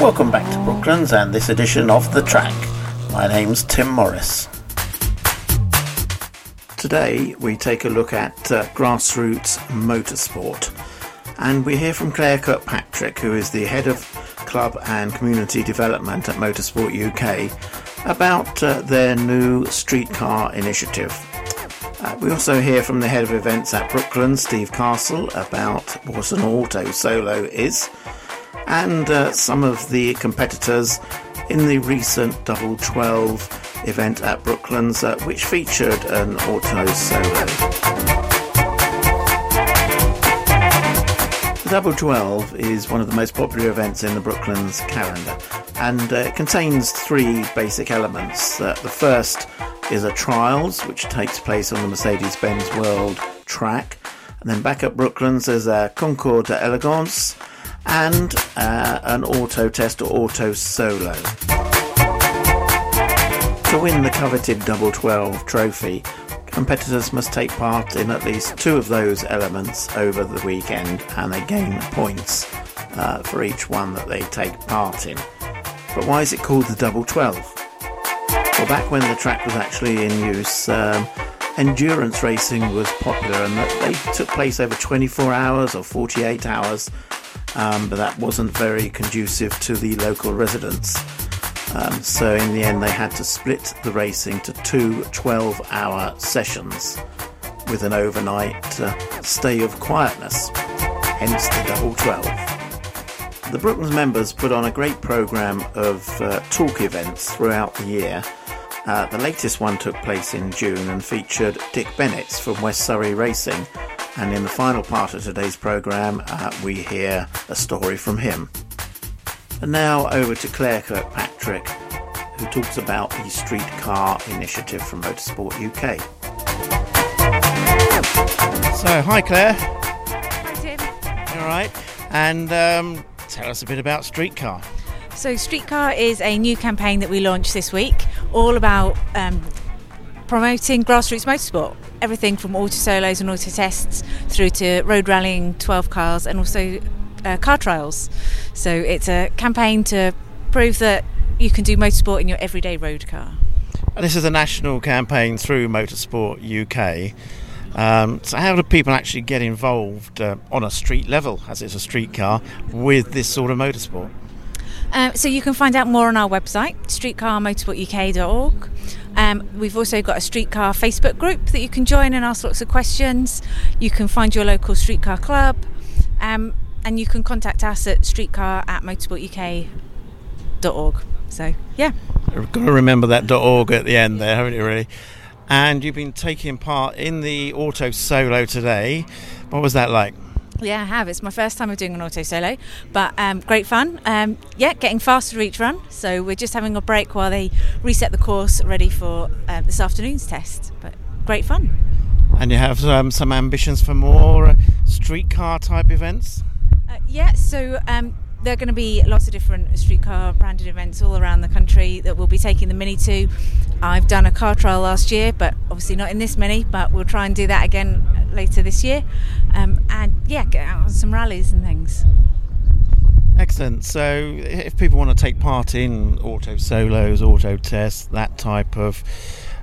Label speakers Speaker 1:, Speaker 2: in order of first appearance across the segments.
Speaker 1: Welcome back to Brooklands and this edition of The Track. My name's Tim Morris. Today we take a look at uh, grassroots motorsport and we hear from Claire Kirkpatrick, who is the head of club and community development at Motorsport UK, about uh, their new streetcar initiative. Uh, we also hear from the head of events at Brooklands, Steve Castle, about what an auto solo is and uh, some of the competitors in the recent Double 12 event at Brooklands, uh, which featured an auto solo. The Double 12 is one of the most popular events in the Brooklands calendar, and uh, it contains three basic elements. Uh, the first is a trials, which takes place on the Mercedes Benz World track. And then back at Brooklands, there's a Concours d'Elegance, and uh, an auto test or auto solo. To win the coveted Double 12 trophy, competitors must take part in at least two of those elements over the weekend and they gain points uh, for each one that they take part in. But why is it called the Double 12? Well, back when the track was actually in use, um, endurance racing was popular and they took place over 24 hours or 48 hours um, but that wasn't very conducive to the local residents. Um, so in the end, they had to split the racing to two 12 hour sessions with an overnight uh, stay of quietness, hence the double 12. The Brooklands members put on a great programme of uh, talk events throughout the year. Uh, the latest one took place in June and featured Dick Bennett from West Surrey Racing and in the final part of today's programme, uh, we hear a story from him. And now over to Claire Kirkpatrick, who talks about the streetcar initiative from Motorsport UK. So, hi Claire.
Speaker 2: Hi Tim.
Speaker 1: All right, and um, tell us a bit about Streetcar.
Speaker 2: So, Streetcar is a new campaign that we launched this week, all about um, promoting grassroots motorsport everything from auto solos and auto tests through to road rallying 12 cars and also uh, car trials. So it's a campaign to prove that you can do motorsport in your everyday road car.
Speaker 1: And this is a national campaign through Motorsport UK. Um, so, how do people actually get involved uh, on a street level, as it's a street car, with this sort of motorsport?
Speaker 2: Uh, so you can find out more on our website, streetcarmotorsportuk.org. Um, we've also got a streetcar Facebook group that you can join and ask lots of questions. You can find your local streetcar club, um, and you can contact us at streetcar at motorsportuk.org. So, yeah.
Speaker 1: You've got to remember that .org at the end there, haven't you, really? And you've been taking part in the auto solo today. What was that like?
Speaker 2: Yeah, I have. It's my first time of doing an auto solo, but um, great fun. Um, yeah, getting faster each run. So we're just having a break while they reset the course, ready for uh, this afternoon's test. But great fun.
Speaker 1: And you have um, some ambitions for more uh, streetcar type events?
Speaker 2: Uh, yeah, so um, there are going to be lots of different streetcar branded events all around the country that we'll be taking the Mini to. I've done a car trial last year, but obviously not in this Mini, but we'll try and do that again later this year. Um, and yeah, get out on some rallies and things.
Speaker 1: Excellent. So, if people want to take part in auto solos, auto tests, that type of,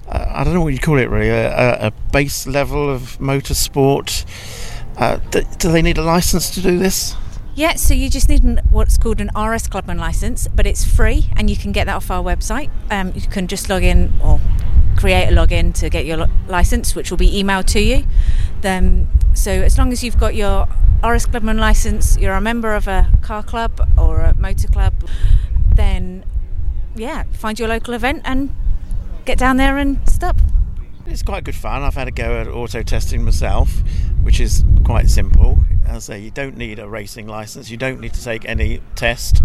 Speaker 1: uh, I don't know what you call it really, a, a base level of motorsport, uh, do, do they need a license to do this?
Speaker 2: Yeah, so you just need an, what's called an RS Clubman license, but it's free and you can get that off our website. Um, you can just log in or create a login to get your license, which will be emailed to you. Then, so as long as you've got your RS Clubman license, you're a member of a car club or a motor club, then yeah, find your local event and get down there and stop.
Speaker 1: It's quite good fun. I've had a go at auto testing myself, which is quite simple. As I say, you don't need a racing license, you don't need to take any test.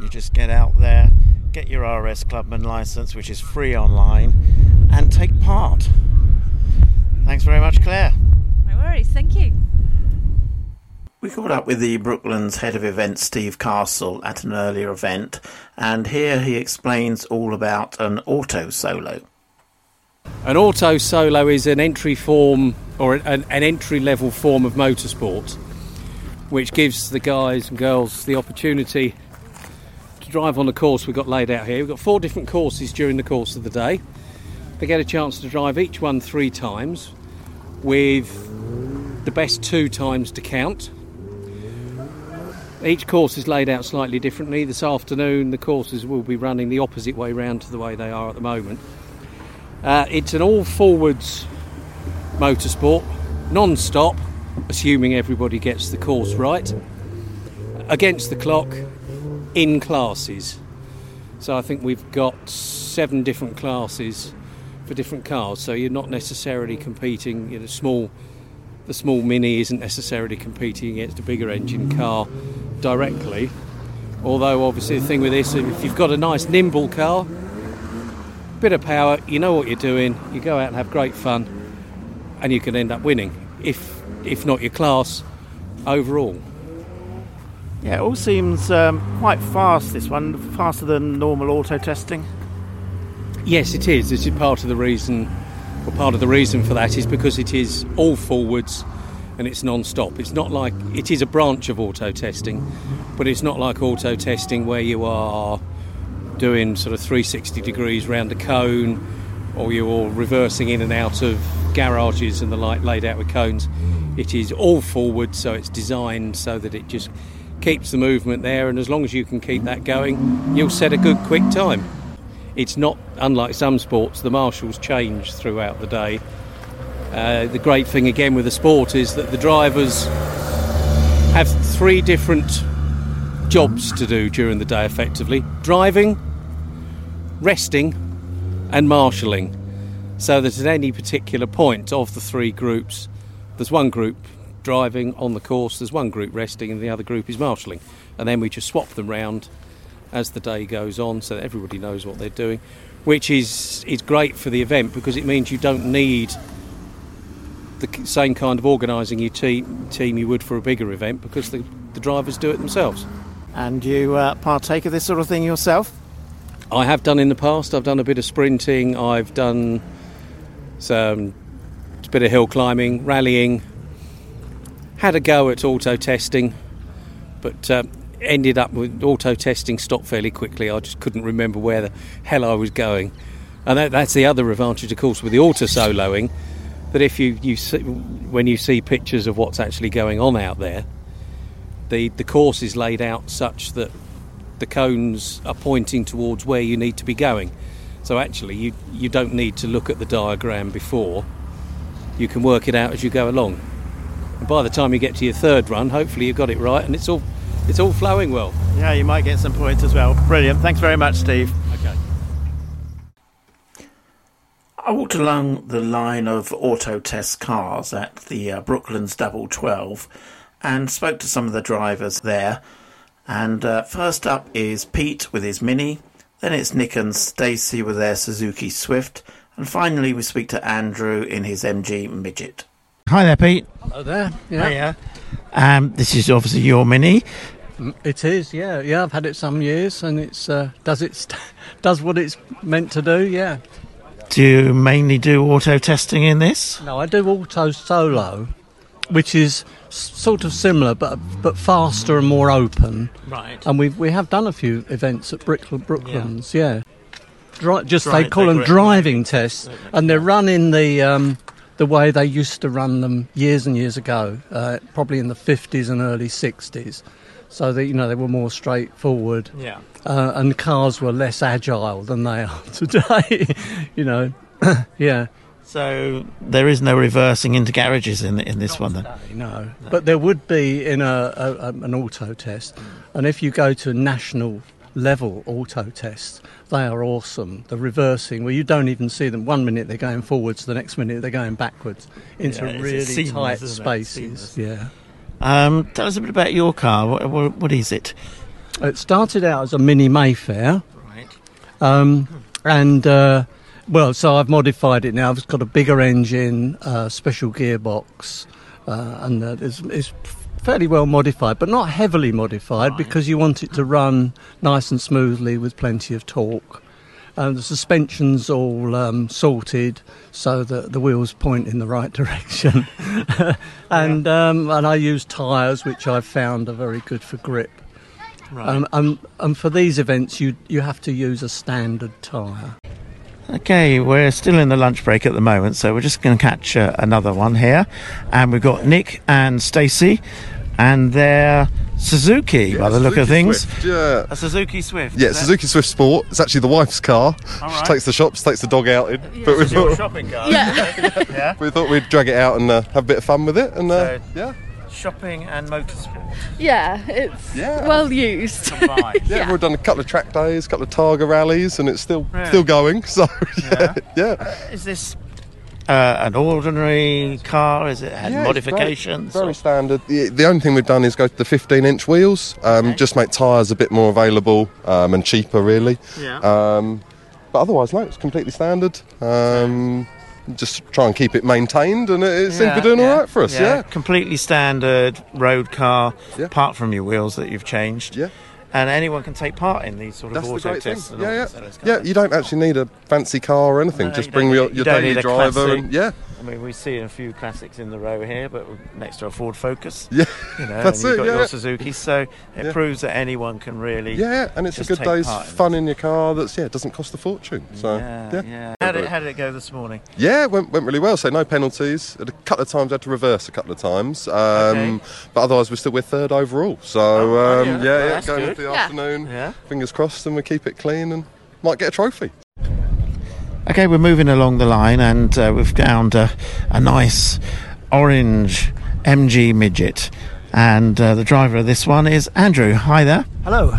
Speaker 1: You just get out there, get your RS Clubman license, which is free online, and take part. Thanks very much, Claire.
Speaker 2: No worries, thank you.
Speaker 1: We caught up with the Brooklands head of events, Steve Castle, at an earlier event, and here he explains all about an auto solo.
Speaker 3: An auto solo is an entry form or an, an entry level form of motorsport, which gives the guys and girls the opportunity to drive on the course we've got laid out here. We've got four different courses during the course of the day. They get a chance to drive each one three times with the best two times to count. Each course is laid out slightly differently. This afternoon, the courses will be running the opposite way round to the way they are at the moment. Uh, it's an all forwards motorsport, non stop, assuming everybody gets the course right, against the clock, in classes. So I think we've got seven different classes for different cars. So you're not necessarily competing. You know, small, the small Mini isn't necessarily competing against a bigger engine car directly. Although obviously the thing with this, if you've got a nice nimble car, bit of power, you know what you're doing. You go out and have great fun, and you can end up winning. If if not your class overall.
Speaker 1: Yeah, it all seems um, quite fast. This one faster than normal auto testing.
Speaker 3: Yes, it is. This is part of the reason. Well, part of the reason for that is because it is all forwards and it's non-stop. It's not like it is a branch of auto testing, but it's not like auto testing where you are doing sort of 360 degrees round a cone, or you're reversing in and out of garages and the like laid out with cones. It is all forward, so it's designed so that it just keeps the movement there, and as long as you can keep that going, you'll set a good quick time. It's not unlike some sports, the marshals change throughout the day. Uh, the great thing again with the sport is that the drivers have three different jobs to do during the day effectively driving, resting, and marshalling. So that at any particular point of the three groups, there's one group driving on the course, there's one group resting, and the other group is marshalling. And then we just swap them round as the day goes on so that everybody knows what they're doing, which is, is great for the event because it means you don't need the same kind of organising you team, team you would for a bigger event because the, the drivers do it themselves.
Speaker 1: And you uh, partake of this sort of thing yourself?
Speaker 3: I have done in the past. I've done a bit of sprinting. I've done some a bit of hill climbing, rallying, had a go at auto testing, but uh, ended up with auto testing stopped fairly quickly. I just couldn't remember where the hell I was going. And that, that's the other advantage, of course, with the auto soloing. That if you, you see, when you see pictures of what's actually going on out there, the, the course is laid out such that the cones are pointing towards where you need to be going. So actually, you, you don't need to look at the diagram before. You can work it out as you go along. And by the time you get to your third run, hopefully you've got it right and it's all it's all flowing well.
Speaker 1: Yeah, you might get some points as well. Brilliant. Thanks very much, Steve.
Speaker 3: Okay.
Speaker 1: I walked along the line of auto test cars at the uh, Brooklands Double 12 and spoke to some of the drivers there. And uh, first up is Pete with his Mini, then it's Nick and Stacy with their Suzuki Swift, and finally we speak to Andrew in his MG Midget. Hi there, Pete.
Speaker 4: Hello there. Yeah.
Speaker 1: Hiya. Um, this is obviously your Mini.
Speaker 4: It is. Yeah. Yeah. I've had it some years, and it's uh, does it does what it's meant to do. Yeah.
Speaker 1: Do you mainly do auto testing in this?
Speaker 4: No, I do auto solo, which is sort of similar, but but faster and more open.
Speaker 1: Right.
Speaker 4: And we we have done a few events at Brickl- Brooklands. Yeah. Dri- just
Speaker 1: Dri-
Speaker 4: they call them driving tests, and they're run in the. Um, the way they used to run them years and years ago, uh, probably in the 50s and early 60s. So that you know they were more straightforward.
Speaker 1: Yeah.
Speaker 4: uh, and cars were less agile than they are today. you know, yeah.
Speaker 1: So there is no reversing into garages in in this one then.
Speaker 4: No, but there would be in a, a, a an auto test, and if you go to national level auto tests, they are awesome. The reversing, where you don't even see them. One minute they're going forwards, the next minute they're going backwards into
Speaker 1: Yeah,
Speaker 4: really
Speaker 1: seamless,
Speaker 4: tight spaces. Yeah.
Speaker 1: Um, tell us a bit about your car. What, what, what is it?
Speaker 4: It started out as a mini Mayfair.
Speaker 1: Right.
Speaker 4: Um, and uh, well, so I've modified it now. It's got a bigger engine, uh, special gearbox, uh, and uh, it's, it's fairly well modified, but not heavily modified
Speaker 1: Right.
Speaker 4: because you want it to run nice and smoothly with plenty of torque. And the suspension's all um, sorted so that the wheels point in the right direction. and um, and I use tyres which I've found are very good for grip.
Speaker 1: Right.
Speaker 4: Um, um, and for these events, you you have to use a standard tyre.
Speaker 1: Okay, we're still in the lunch break at the moment, so we're just going to catch uh, another one here. And we've got Nick and Stacey, and they're Suzuki by the look of
Speaker 5: Suzuki
Speaker 1: thing.
Speaker 5: Swift, yeah.
Speaker 1: A Suzuki Swift.
Speaker 5: Yeah,
Speaker 1: is it?
Speaker 5: Suzuki Swift Sport. It's actually the wife's car.
Speaker 1: All
Speaker 5: She
Speaker 1: right.
Speaker 5: takes the shops, takes the dog out in. but, we
Speaker 1: This your
Speaker 5: thought,
Speaker 1: shopping car.
Speaker 2: Yeah.
Speaker 5: we thought we'd drag it out and uh, have a bit of fun with it. And uh,
Speaker 1: So-
Speaker 5: yeah,
Speaker 1: Shopping and motorsport
Speaker 6: Yeah, it's
Speaker 5: Yeah.
Speaker 6: well used.
Speaker 1: combined.
Speaker 5: yeah, we've done a couple of track days, a couple of Targa rallies, and it's still
Speaker 1: Really?
Speaker 5: still going. So yeah, yeah.
Speaker 1: Is this uh, an ordinary car? Is it had
Speaker 5: Yeah, it's
Speaker 1: modifications?
Speaker 5: Very, very standard. The, the only thing we've done is go to the 15 inch wheels, um, just make tyres a bit more available um, and cheaper, really.
Speaker 1: Yeah.
Speaker 5: Um, but otherwise, no, it's completely standard. Um, just try and keep it maintained, and it, it seems to be doing all right for us. Yeah.
Speaker 1: Completely standard road car, apart from your wheels that you've changed.
Speaker 5: Yeah.
Speaker 1: And anyone can take part in these sort of
Speaker 5: That's
Speaker 1: auto tests. and
Speaker 5: Yeah, yeah,
Speaker 1: this sort of
Speaker 5: yeah. You don't actually need a fancy car or anything.
Speaker 1: No,
Speaker 5: just bring your,
Speaker 1: you
Speaker 5: your daily driver, and yeah,
Speaker 1: mean, we see a few classics in the row here, but next to a Ford Focus.
Speaker 5: yeah,
Speaker 1: You know,
Speaker 5: That's
Speaker 1: and you've
Speaker 5: it,
Speaker 1: got
Speaker 5: yeah,
Speaker 1: your. Suzuki, so it
Speaker 5: Yeah.
Speaker 1: proves that anyone can really.
Speaker 5: yeah, yeah. And it's
Speaker 1: Just
Speaker 5: a good day's fun in your car. That's yeah, it doesn't cost a fortune. So
Speaker 1: Yeah,
Speaker 5: yeah,
Speaker 1: yeah. How did, how did it go this morning?
Speaker 5: Yeah, went, went really well. So no penalties. A couple of times I had to reverse a couple of times, um,
Speaker 1: Okay.
Speaker 5: but otherwise we're still we're third overall. So
Speaker 1: Oh,
Speaker 5: um,
Speaker 1: yeah.
Speaker 5: yeah,
Speaker 1: Well,
Speaker 5: yeah, going
Speaker 1: good.
Speaker 5: into the
Speaker 6: Yeah.
Speaker 5: afternoon.
Speaker 1: Yeah.
Speaker 5: Fingers crossed, and we keep it clean and might get a trophy.
Speaker 1: Okay, we're moving along the line, and uh, we've found uh, a nice orange MG midget. And uh, the driver of this one is Andrew. Hi there.
Speaker 7: Hello.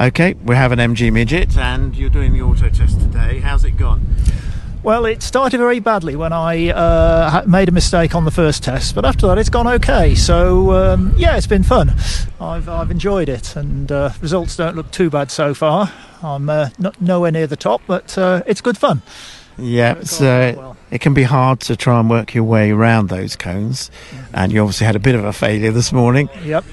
Speaker 1: Okay, we have an MG midget, and you're doing the auto test today. How's it gone?
Speaker 7: Well, it started very badly when I uh, made a mistake on the first test, but after that it's gone okay. So um, yeah, it's been fun. I've I've enjoyed it, and uh, results don't look too bad so far. I'm uh, not, nowhere near the top, but uh, it's good fun.
Speaker 1: Yeah, so
Speaker 7: well.
Speaker 1: it can be hard to try and work your way around those cones, and you obviously had a bit of a failure this morning.
Speaker 7: Yep.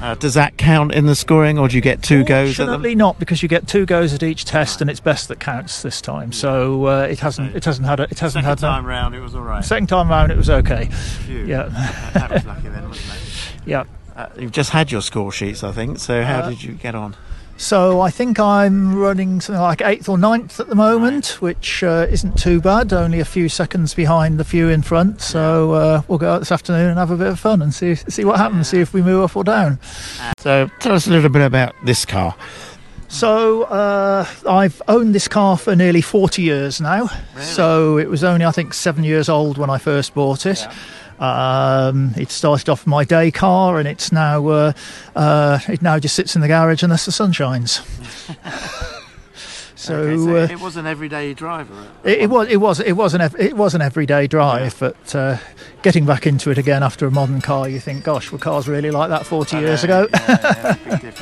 Speaker 1: Uh, does that count in the scoring, or do you get two goes at?
Speaker 7: Fortunately, not because you get two goes at each test, and it's best that counts this time. So uh, it hasn't it hasn't had a, it hasn't
Speaker 1: Second
Speaker 7: had
Speaker 1: time round, it was all right.
Speaker 7: Second time round, it was okay.
Speaker 1: Phew.
Speaker 7: Yeah.
Speaker 1: that was lucky then, wasn't it?
Speaker 7: Yeah.
Speaker 1: Uh, you've just had your score sheets, I think. So how
Speaker 7: Uh,
Speaker 1: did you get on?
Speaker 7: So I think I'm running something like eighth or ninth at the moment, which uh, isn't too bad. Only a few seconds behind the few in front. So uh, we'll go out this afternoon and have a bit of fun and see see what happens. See if we move up or down.
Speaker 1: So tell us a little bit about this car.
Speaker 7: So uh, I've owned this car for nearly 40 years now. So it was only I think seven years old when I first bought it. Um, it started off my day car, and it's now uh, uh, it now just sits in the garage unless the sun shines. so,
Speaker 1: Okay, so
Speaker 7: uh,
Speaker 1: it was an everyday driver.
Speaker 7: it, it was it was it was an it was an everyday drive, but uh, getting back into it again after a modern car, you think, gosh, were cars really like that 40 years ago?
Speaker 1: Yeah, yeah.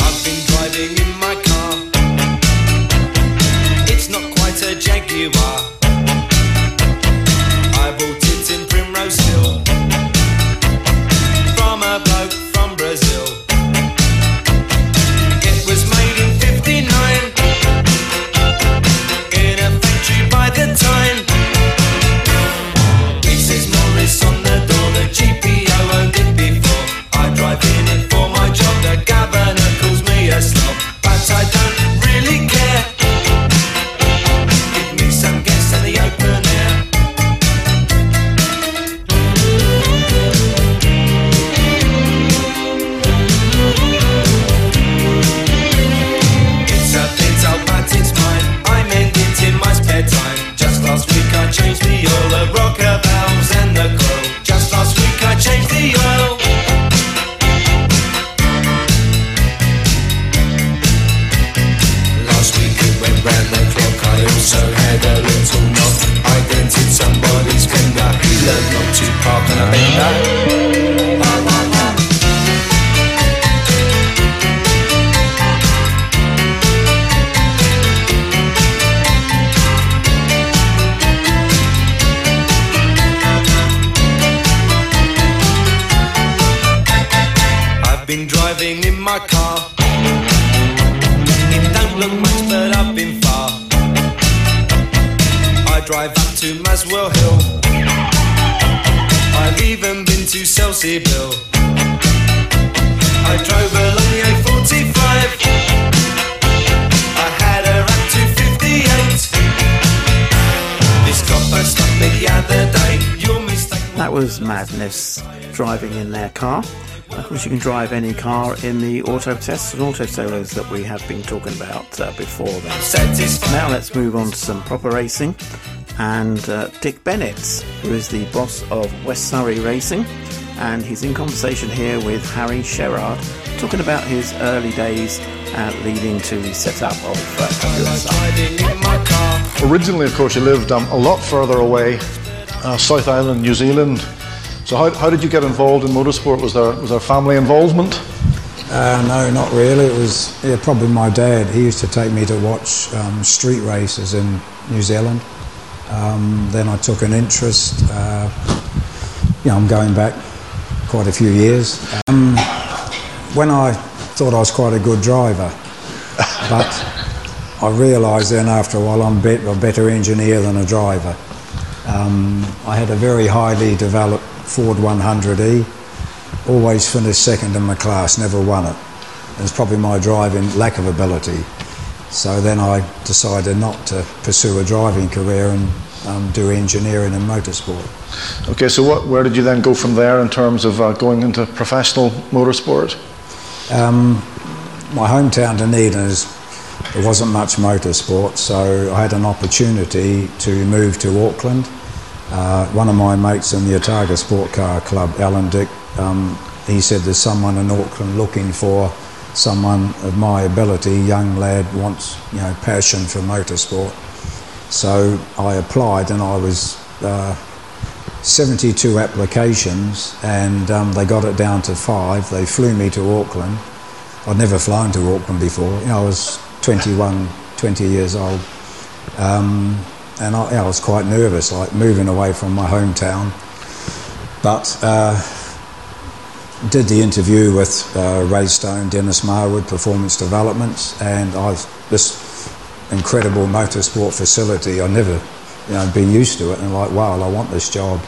Speaker 8: I've been driving in my car. It's not quite a Jaguar. Was
Speaker 1: Madness driving in their car. Of course, you can drive any car in the auto tests and auto solos that we have been talking about uh, before then. Now let's move on to some proper racing. And uh, Dick Bennett, who is the boss of West Surrey Racing, and he's in conversation here with Harry Sherrard, talking about his early days uh, leading to the setup of uh.
Speaker 9: Originally, of course, you lived um, a lot further away, uh, South Island, New Zealand. So, how, how did you get involved in motorsport? Was there was there family involvement?
Speaker 10: Uh, no, not really. It was yeah, probably my dad. He used to take me to watch um, street races in New Zealand. Um, then I took an interest. Uh, you know, I'm going back quite a few years. Um, when I thought I was quite a good driver, but I realised then after a while I'm a better engineer than a driver. Um, I had a very highly developed Ford 100E, always finished second in my class, never won it. It was probably my driving lack of ability. So then I decided not to pursue a driving career and um, do engineering and motorsport.
Speaker 9: Okay, so what, where did you then go from there in terms of uh, going into professional motorsport?
Speaker 10: Um, my hometown Dunedin is there wasn't much motorsport, so I had an opportunity to move to Auckland. Uh, one of my mates in the Otago Sport Car Club, Alan Dick, um, he said there's someone in Auckland looking for someone of my ability, young lad, wants you know passion for motorsport. So I applied, and I was uh, 72 applications, and um, they got it down to five. They flew me to Auckland. I'd never flown to Auckland before. You know, I was 21, 20 years old, um, and I, I was quite nervous, like moving away from my hometown. But uh, did the interview with uh, Ray Stone, Dennis Marwood, Performance Developments, and I this incredible motorsport facility. I never, you know, been used to it, and like, wow, I want this job.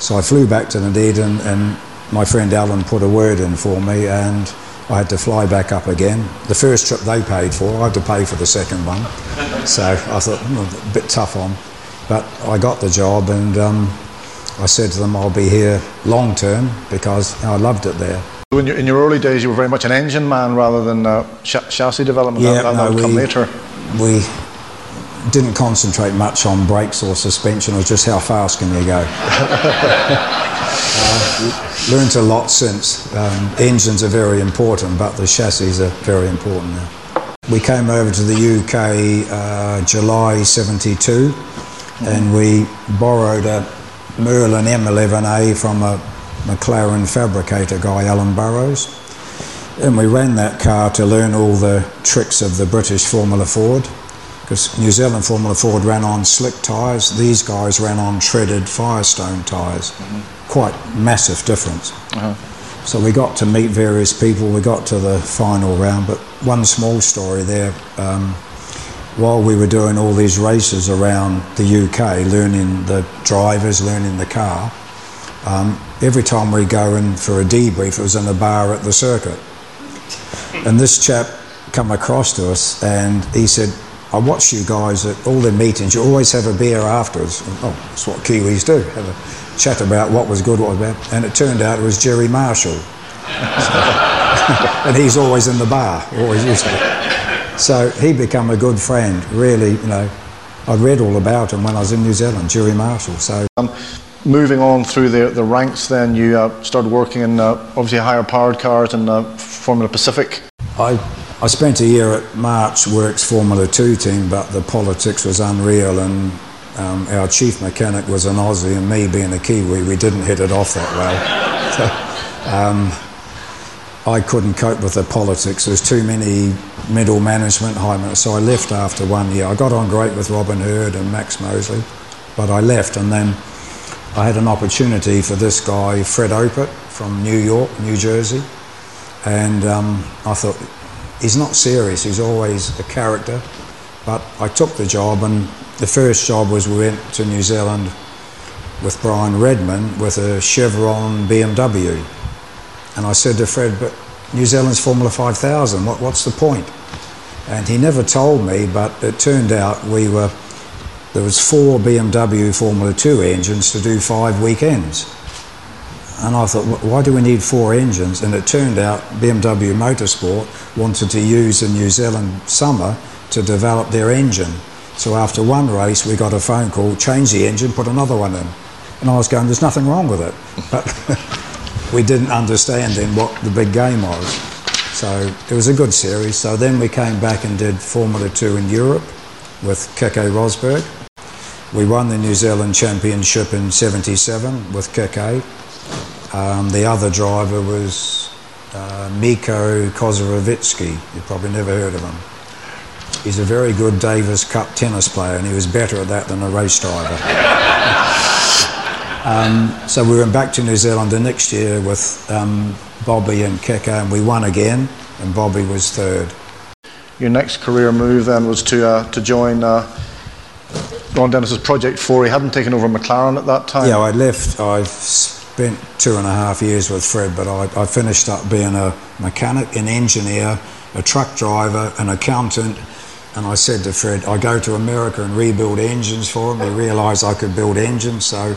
Speaker 10: So I flew back to Dunedin, and my friend Alan put a word in for me, and I had to fly back up again. The first trip they paid for, I had to pay for the second one. So I thought, hmm, a bit tough on. But I got the job, and um, I said to them, I'll be here long term because I loved it there.
Speaker 9: In your, in your early days, you were very much an engine man rather than uh, ch- chassis development.
Speaker 10: Yeah,
Speaker 9: that, that,
Speaker 10: no,
Speaker 9: would come
Speaker 10: we-
Speaker 9: later.
Speaker 10: We didn't concentrate much on brakes or suspension, or just how fast can you go. uh, learned a lot since. Um, engines are very important, but the chassis are very important now. We came over to the UK uh, July 72 and we borrowed a Merlyn M11A from a McLaren fabricator guy, Alan Burrows. And we ran that car to learn all the tricks of the British Formula Ford. Because New Zealand Formula Ford ran on slick tyres, these guys ran on treaded Firestone tyres. Quite massive difference. So we got to meet various people, we got to the final round, but one small story there. Um, while we were doing all these races around the UK, learning the drivers, learning the car, um, every time we go in for a debrief, it was in a bar at the circuit. And this chap come across to us and he said, I watch you guys at all the meetings, you always have a beer afterwards. And, oh, that's what Kiwis do, have a chat about what was good, what was bad. And it turned out it was Gerry Marshall. and he's always in the bar, always used to. So he become a good friend, really, you know. I read all about him when I was in New Zealand, Gerry Marshall. So
Speaker 9: Um, moving on through the, the ranks, then you uh, started working in uh, obviously higher powered cars in uh, Formula Pacific.
Speaker 10: I, I spent a year at March Works Formula 2 team, but the politics was unreal, and um, our chief mechanic was an Aussie, and me being a Kiwi, we didn't hit it off that well. So, um, I couldn't cope with the politics. There was too many middle management, high so I left after one year. I got on great with Robin Herd and Max Mosley, but I left, and then I had an opportunity for this guy, Fred Opert, from New York, New Jersey. And um, I thought, he's not serious, he's always a character. But I took the job, and the first job was we went to New Zealand with Brian Redman with a Chevron BMW. And I said to Fred, but New Zealand's Formula 5000. What, what's the point? And he never told me, but it turned out we were there was four BMW Formula 2 engines to do five weekends. And I thought, why do we need four engines? And it turned out BMW Motorsport wanted to use the New Zealand summer to develop their engine. So after one race, we got a phone call, change the engine, put another one in. And I was going, there's nothing wrong with it. But we didn't understand then what the big game was. So it was a good series. So then we came back and did Formula 2 in Europe with Keke Rosberg. We won the New Zealand Championship in 77 with Keke. Um, the other driver was uh, Mikko Kozarowitzky. You've probably never heard of him. He's a very good Davis Cup tennis player, and he was better at that than a race driver. um, so we went back to New Zealand the next year with um, Bobby and Keke, and we won again, and Bobby was third.
Speaker 9: Your next career move then was to uh, to join uh, Ron Dennis's Project 4. He hadn't taken over McLaren at that time.
Speaker 10: Yeah, I left. I spent two and a half years with Fred, but I, I finished up being a mechanic, an engineer, a truck driver, an accountant. And I said to Fred, I go to America and rebuild engines for him. He realised I could build engines, so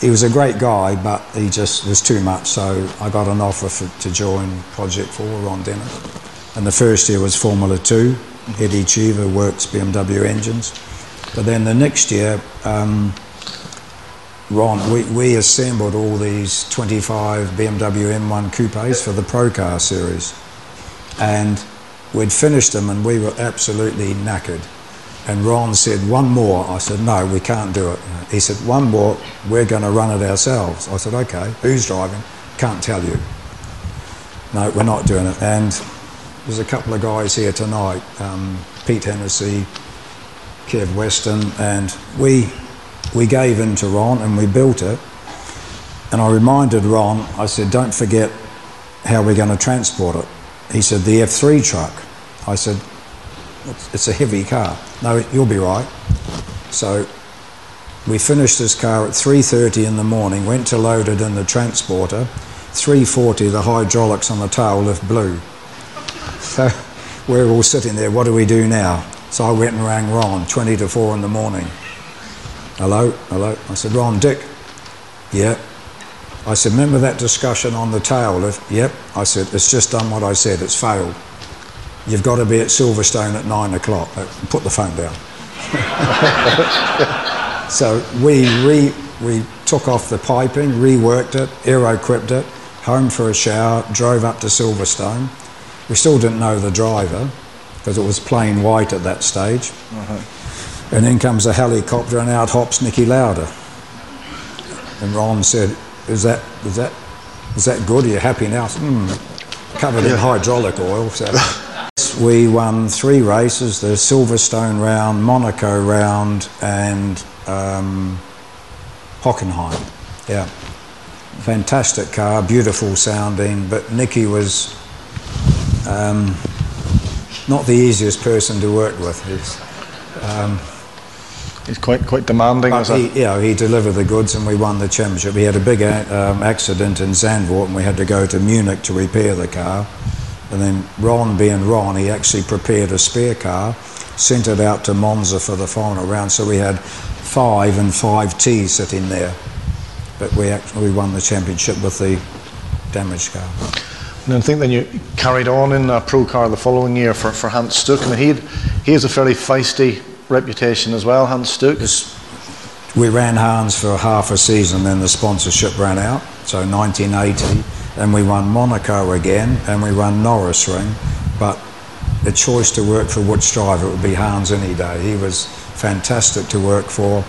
Speaker 10: he was a great guy, but he just was too much. So I got an offer for, to join Project 4, Ron Dennis. And the first year was Formula 2. Eddie Cheever works BMW engines. But then the next year, um, Ron, we, we assembled all these 25 BMW M1 coupes for the Pro Car series. And we'd finished them and we were absolutely knackered. And Ron said, one more. I said, no, we can't do it. He said, one more, we're going to run it ourselves. I said, okay, who's driving? Can't tell you. No, we're not doing it. And there's a couple of guys here tonight, um, Pete Hennessy, Kev Weston, and we, we gave in to Ron and we built it. And I reminded Ron, I said, don't forget how we're going to transport it. He said, the F3 truck. I said, it's a heavy car. No, you'll be right. So we finished this car at 3.30 in the morning, went to load it in the transporter. 3.40, the hydraulics on the tail lift blew. So we're all sitting there, what do we do now? So I went and rang Ron, 20 to 4 in the morning. Hello, hello. I said, Ron, Dick. Yeah. I said, remember that discussion on the tail? Yep. I said, it's just done what I said, it's failed. You've got to be at Silverstone at 9 o'clock. Uh, Put the phone down. so we, re, we took off the piping, reworked it, aero-equipped it, home for a shower, drove up to Silverstone. We still didn't know the driver because it was plain white at that stage. And then comes a helicopter and out hops Niki Lauda. And Ron said, is that, is that, is that good? Are you happy now? "Hmm, covered in hydraulic oil. So. we won three races, the Silverstone round, Monaco round and um, Hockenheim. Yeah. Fantastic car, beautiful sounding, but Niki was um, not the easiest person to work with. Um,
Speaker 9: He's quite quite demanding.
Speaker 10: but
Speaker 9: as
Speaker 10: he, you know, he delivered the goods and we won the championship. We had a big a- um, accident in Zandvoort and we had to go to Munich to repair the car. And then Ron, being Ron, he actually prepared a spare car, sent it out to Monza for the final round. So we had five and five T sitting there. But we actually we won the championship with the damaged car.
Speaker 9: And I think then you carried on in a Pro Car the following year for, for Hans Stuck. I mean, he, he has a fairly feisty reputation as well, Hans Stuck.
Speaker 10: We ran Hans for half a season, then the sponsorship ran out, so 1980, and we won Monaco again, and we won Norisring. But the choice to work for which driver would be Hans any day. He was fantastic to work for.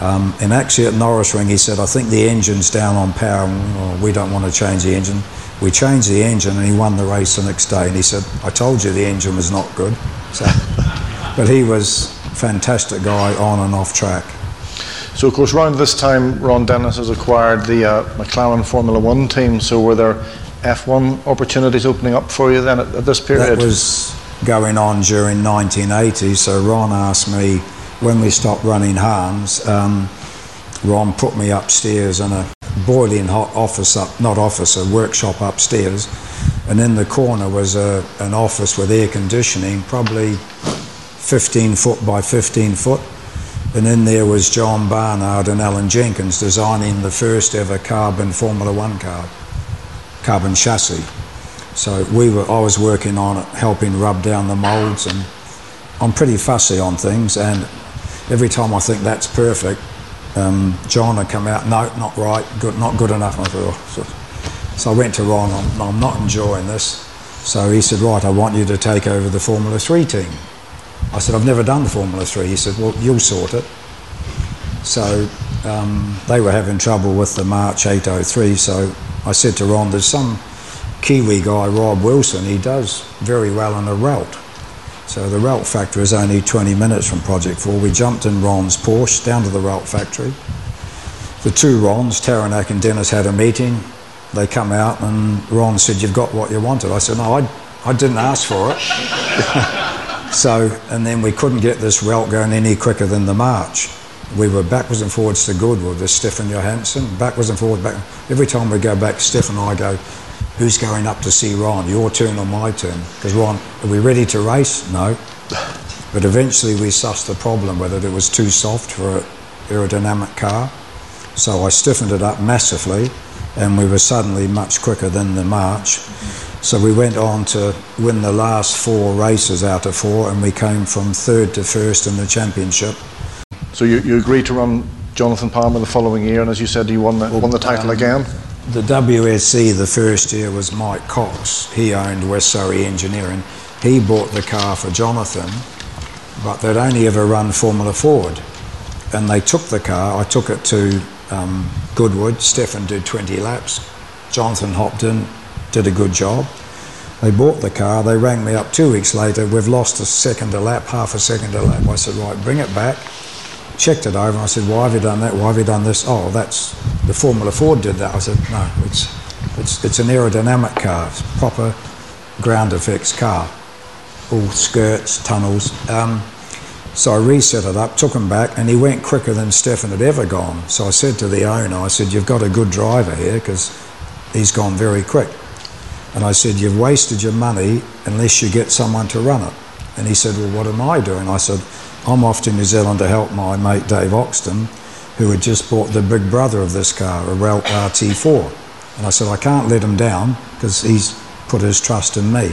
Speaker 10: Um, and actually at Norisring, he said, I think the engine's down on power, and we don't want to change the engine. We changed the engine, and he won the race the next day. And he said, I told you the engine was not good. So, but he was fantastic guy on and off track.
Speaker 9: So, of course, around this time, Ron Dennis has acquired the uh, McLaren Formula One team. So, were there F1 opportunities opening up for you then at, at this period?
Speaker 10: That was going on during 1980. So Ron asked me when we stopped running Hans. Um, Ron put me upstairs in a boiling hot office up, not office, a workshop upstairs, and in the corner was a, an office with air conditioning, probably 15 foot by 15 foot. And in there was John Barnard and Alan Jenkins designing the first ever carbon Formula One car, carbon chassis. So we were, I was working on it, helping rub down the moulds, and I'm pretty fussy on things. And every time I think that's perfect, um, John had come out, no, not right, good, not good enough. I thought, oh. so, I went to Ron, I'm, I'm not enjoying this. So he said, right, I want you to take over the Formula 3 team. I said, I've never done Formula 3. He said, well, you'll sort it. So um, they were having trouble with the March 803. So I said to Ron, there's some Kiwi guy, Rob Wilson, he does very well on a Ralt. So the Ralt factory is only 20 minutes from Project 4. We jumped in Ron's Porsche down to the Ralt factory. The two Rons, Tauranac and Dennis, had a meeting. They come out and Ron said, you've got what you wanted. I said, no, I, I didn't ask for it. so, and then we couldn't get this Ralt going any quicker than the March. We were backwards and forwards to Goodwood with Stefan Johansson, backwards and forwards. Back. Every time we go back, Stefan and I go, who's going up to see Ron, your turn or my turn? Because Ron, are we ready to race? No. But eventually we sussed the problem, whether it was too soft for an aerodynamic car. So I stiffened it up massively and we were suddenly much quicker than the March. So we went on to win the last four races out of four and we came from third to first in the championship.
Speaker 9: So you, you agreed to run Jonathan Palmer the following year and as you said you won the, well, won the title um, again?
Speaker 10: The WSC the first year was Mike Cox. He owned West Surrey Engineering. He bought the car for Jonathan, but they'd only ever run Formula Ford. And they took the car, I took it to um, Goodwood. Stefan did 20 laps. Jonathan hopped in, did a good job. They bought the car, they rang me up two weeks later, we've lost a second a lap, half a second a lap. I said, right, bring it back checked it over I said, why have you done that? Why have you done this? Oh, that's the Formula Ford did that. I said, no, it's it's it's an aerodynamic car, it's proper ground effects car, all skirts, tunnels. Um, so I reset it up, took him back, and he went quicker than Stefan had ever gone. So I said to the owner, I said, you've got a good driver here because he's gone very quick. And I said, you've wasted your money unless you get someone to run it. And he said, well, what am I doing? I said, I'm off to New Zealand to help my mate Dave Oxton, who had just bought the big brother of this car, a Ralt uh, RT4. And I said, I can't let him down because he's put his trust in me.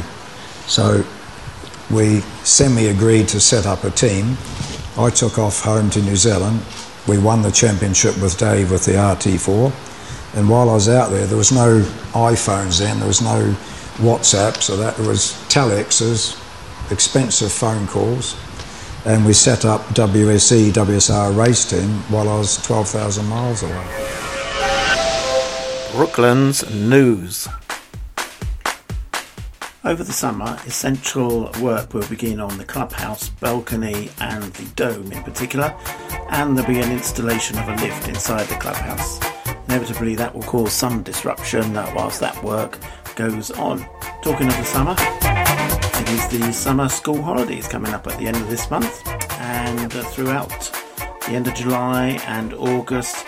Speaker 10: So we semi agreed to set up a team. I took off home to New Zealand. We won the championship with Dave with the RT4. And while I was out there, there was no iPhones then, there was no WhatsApp, so that there was telexes, expensive phone calls and we set up WSC, WSR race team while I was 12,000 miles away.
Speaker 1: Brooklands News. Over the summer, essential work will begin on the clubhouse, balcony, and the dome in particular, and there'll be an installation of a lift inside the clubhouse. Inevitably, that will cause some disruption whilst that work goes on. Talking of the summer, it is the summer school holidays coming up at the end of this month, and uh, throughout the end of July and August,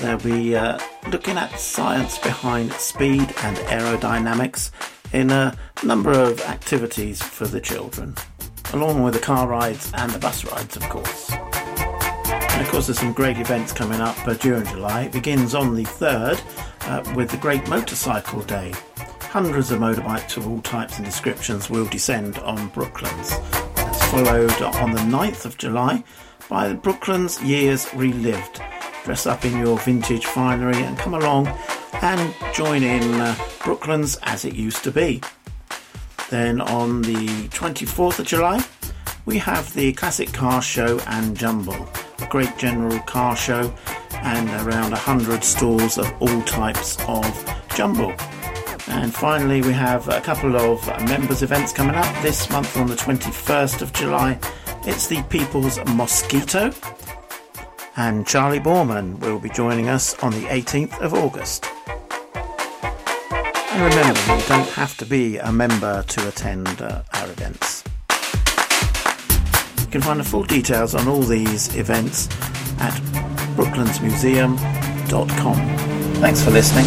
Speaker 1: they'll be uh, looking at science behind speed and aerodynamics in a number of activities for the children, along with the car rides and the bus rides, of course. And of course, there's some great events coming up uh, during July. It begins on the 3rd uh, with the Great Motorcycle Day hundreds of motorbikes of all types and descriptions will descend on Brooklands. That's followed on the 9th of July by the Brooklands Years Relived. Dress up in your vintage finery and come along and join in uh, Brooklands as it used to be. Then on the 24th of July, we have the Classic Car Show and Jumble, a great general car show and around 100 stores of all types of jumble. And finally, we have a couple of members' events coming up this month on the 21st of July. It's the People's Mosquito, and Charley Boorman will be joining us on the 18th of August. And remember, you don't have to be a member to attend uh, our events. You can find the full details on all these events at brooklandsmuseum.com. Thanks for listening.